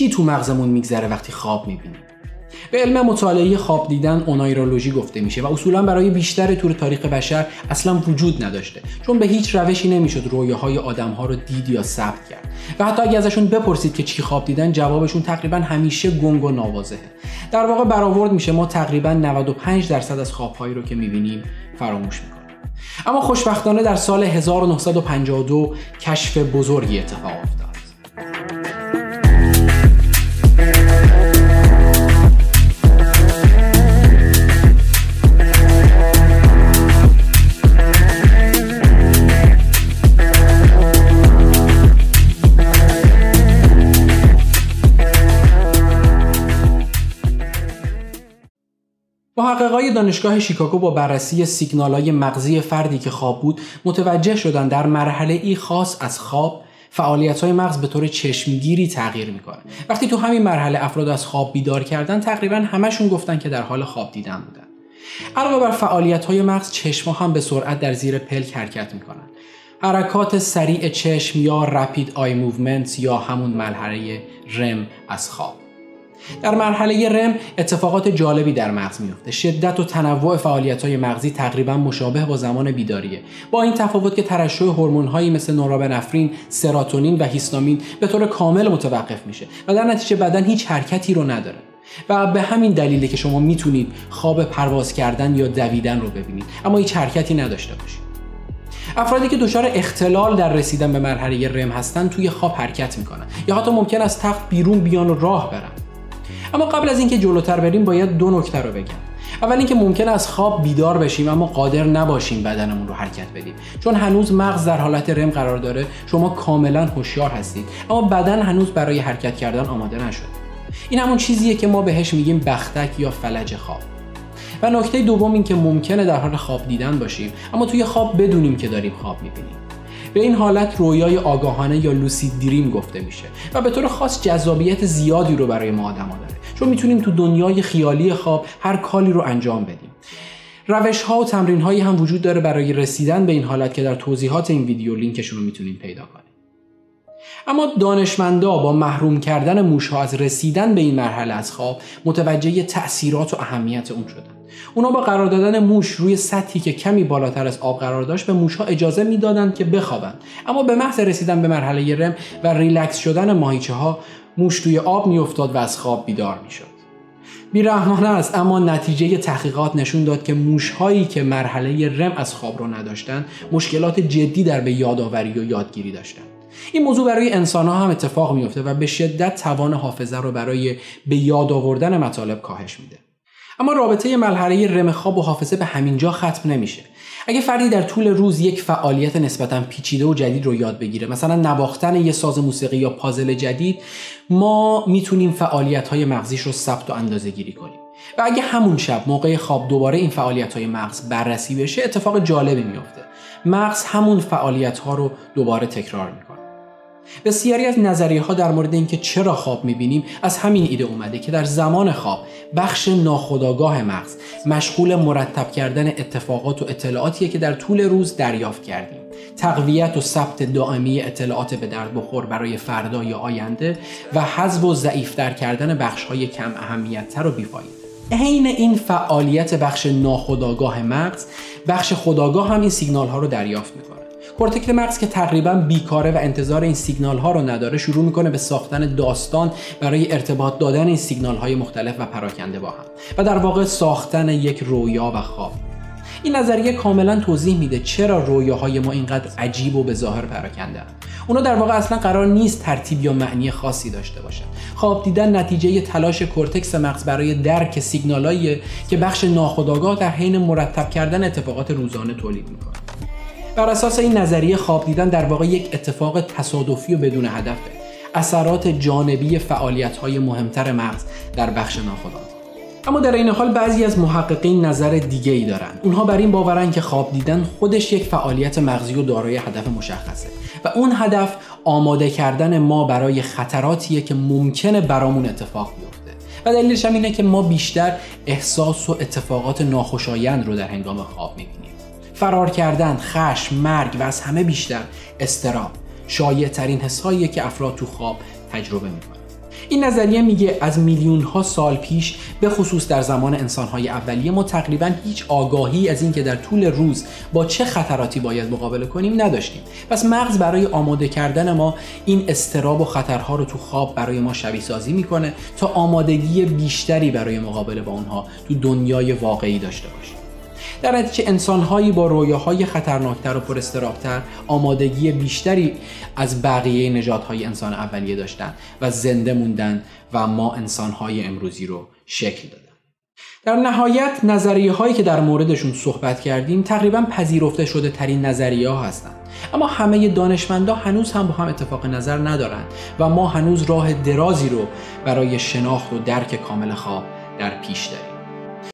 چی تو مغزمون میگذره وقتی خواب می‌بینیم؟ به علم مطالعه خواب دیدن اونایرولوژی گفته میشه و اصولا برای بیشتر طور تاریخ بشر اصلا وجود نداشته چون به هیچ روشی نمی‌شد رویاهای آدمها رو دید یا ثبت کرد. و حتی اگه ازشون بپرسید که چی خواب دیدن جوابشون تقریبا همیشه گنگ و ناواضحه در واقع برآورد میشه ما تقریبا 95 درصد از خوابهایی رو که می‌بینیم فراموش می‌کنیم. اما خوشبختانه در سال 1952 کشف بزرگی اتفاق افتاد. محققای دانشگاه شیکاگو با بررسی سیگنالهای مغزی فردی که خواب بود متوجه شدن در مرحله ای خاص از خواب فعالیت های مغز به طور چشمگیری تغییر می‌کنه. وقتی تو همین مرحله افراد از خواب بیدار کردن تقریبا همشون گفتن که در حال خواب دیدن بودن. علاوه بر فعالیت های مغز چشم هم به سرعت در زیر پلک حرکت می‌کنن. حرکات سریع چشم یا rapid eye movement یا همون مرحله REM از خواب. در مرحله REM اتفاقات جالبی در مغز میفته شدت و تنوع فعالیت های مغزی تقریبا مشابه با زمان بیداریه. با این تفاوت که ترشح هورمون‌هایی مثل نورابنفرین سراتونین و هیستامین به طور کامل متوقف میشه و در نتیجه بدن هیچ حرکتی رو نداره. و به همین دلیله که شما می‌تونید خواب پرواز کردن یا دویدن رو ببینید. اما هیچ حرکتی نداشته باشید. افرادی که دچار اختلال در رسیدن به مرحله رم هستن توی خواب حرکت می‌کنن یا حتی ممکن است تخت بیرون بیان و راه برن. اما قبل از اینکه جلوتر بریم باید دو نکته رو بگم. اول اینکه ممکن از خواب بیدار بشیم اما قادر نباشیم بدنمون رو حرکت بدیم. چون هنوز مغز در حالت رم قرار داره شما کاملا هوشیار هستید. اما بدن هنوز برای حرکت کردن آماده نشده. این همون چیزیه که ما بهش میگیم بختک یا فلج خواب. و نکته دوم این که ممکنه در حال خواب دیدن باشیم اما توی خواب بدونیم که داریم خواب می‌بینیم. به این حالت رویای آگاهانه یا لوسید دریم گفته میشه و به طور خاص جذابیت زیادی رو برای ما آدما داره. چون می‌تونیم تو دنیای خیالی خواب هر کالی رو انجام بدیم. روش ها و تمرین هایی هم وجود داره برای رسیدن به این حالت که در توضیحات این ویدیو لینکشون رو می‌تونید پیدا کنید اما دانشمندا با محروم کردن موش از رسیدن به این مرحله از خواب متوجه تأثیرات و اهمیت اون شدن. اونا با قرار دادن موش روی سطحی که کمی بالاتر از آب قرار داشت به موشها اجازه می‌دادند که بخوابند. اما به محض رسیدن به مرحله رم و ریلکس شدن ماهیچه ها موش توی آب میافتاد و از خواب بیدار می‌شد. بیرحمانه است اما نتیجه تحقیقات نشون داد که موشهایی که مرحله رم از خواب رو نداشتند مشکلات جدی در به یادآوری و یادگیری داشتند این موضوع برای انسان ها هم اتفاق میفته و به شدت توان حافظه رو برای به یاد آوردن مطالب کاهش میده. اما رابطه مرحله رم خواب و حافظه به همینجا ختم نمیشه. اگه فردی در طول روز یک فعالیت نسبتا پیچیده و جدید رو یاد بگیره مثلا نواختن یه ساز موسیقی یا پازل جدید ما می‌تونیم فعالیت های مغزیش رو ثبت و اندازه گیری کنیم. و اگه همون شب موقع خواب دوباره این فعالیت های مغز بررسی بشه اتفاق جالبی میفته مغز همون فعالیت ها رو دوباره تکرار می‌کنه. بسیاری از نظریه ها در مورد اینکه چرا خواب می‌بینیم از همین ایده اومده که در زمان خواب بخش ناخودآگاه مغز مشغول مرتب کردن اتفاقات و اطلاعاتیه که در طول روز دریافت کردیم. تقویت و ثبت دائمی اطلاعات به درد بخور برای فردا یا آینده و حذف و ضعیفتر کردن بخش های کم اهمیتتر و بی‌فایده. حین این فعالیت بخش ناخودآگاه مغز بخش خودآگاه هم این سیگنال ها رو دریافت می‌کنه. کورتکس مغز که تقریبا بیکاره و انتظار این سیگنال ها رو نداره شروع می‌کنه به ساختن داستان برای ارتباط دادن این سیگنال های مختلف و پراکنده با هم و در واقع ساختن یک رویا و خواب. این نظریه کاملا توضیح میده چرا رویاهای ما اینقدر عجیب و به ظاهر پراکنده. اونا در واقع اصلا قرار نیست ترتیب یا معنی خاصی داشته باشن. خواب دیدن نتیجه تلاش کورتکس مغز برای درک سیگنالایی که بخش ناخودآگاه در حین مرتب کردن اتفاقات روزانه تولید می‌کنه. بر اساس این نظریه خواب دیدن در واقع یک اتفاق تصادفی و بدون هدفه اثرات جانبی فعالیت های مهمتر مغز در بخش ناخودآگاه. اما در این حال بعضی از محققین نظر دیگه ای دارن اونها بر این باورن که خواب دیدن خودش یک فعالیت مغزی و دارای هدف مشخصه و اون هدف آماده کردن ما برای خطراتیه که ممکنه برامون اتفاق بیفته. و دلیلش هم اینه که ما بیشتر احساس و اتفاقات ناخوشایند رو در هنگام خواب می‌بینیم. فرار کردن، خشم، مرگ و از همه بیشتر استراب شایع ترین حسهایی که افراد تو خواب تجربه می‌کنن. این نظریه میگه از میلیون ها سال پیش به خصوص در زمان انسان های اولیه ما تقریبا هیچ آگاهی از اینکه در طول روز با چه خطراتی باید مقابله کنیم نداشتیم. پس مغز برای آماده کردن ما این استراب و خطرها رو تو خواب برای ما شبیه سازی می‌کنه تا آمادگی بیشتری برای مقابله با اونها تو دنیای واقعی داشته باشیم در نتیجه انسانهایی با رویاهای خطرناکتر و پرسترابتر آمادگی بیشتری از بقیه نژادهای انسان اولیه داشتن و زنده موندن و ما انسانهای امروزی رو شکل دادن در نهایت نظریه هایی که در موردشون صحبت کردیم تقریبا پذیرفته شده ترین نظریه ها هستند. اما همه دانشمندا هنوز هم با هم اتفاق نظر ندارند و ما هنوز راه درازی رو برای شناخت و درک کامل خواب در پیش داریم.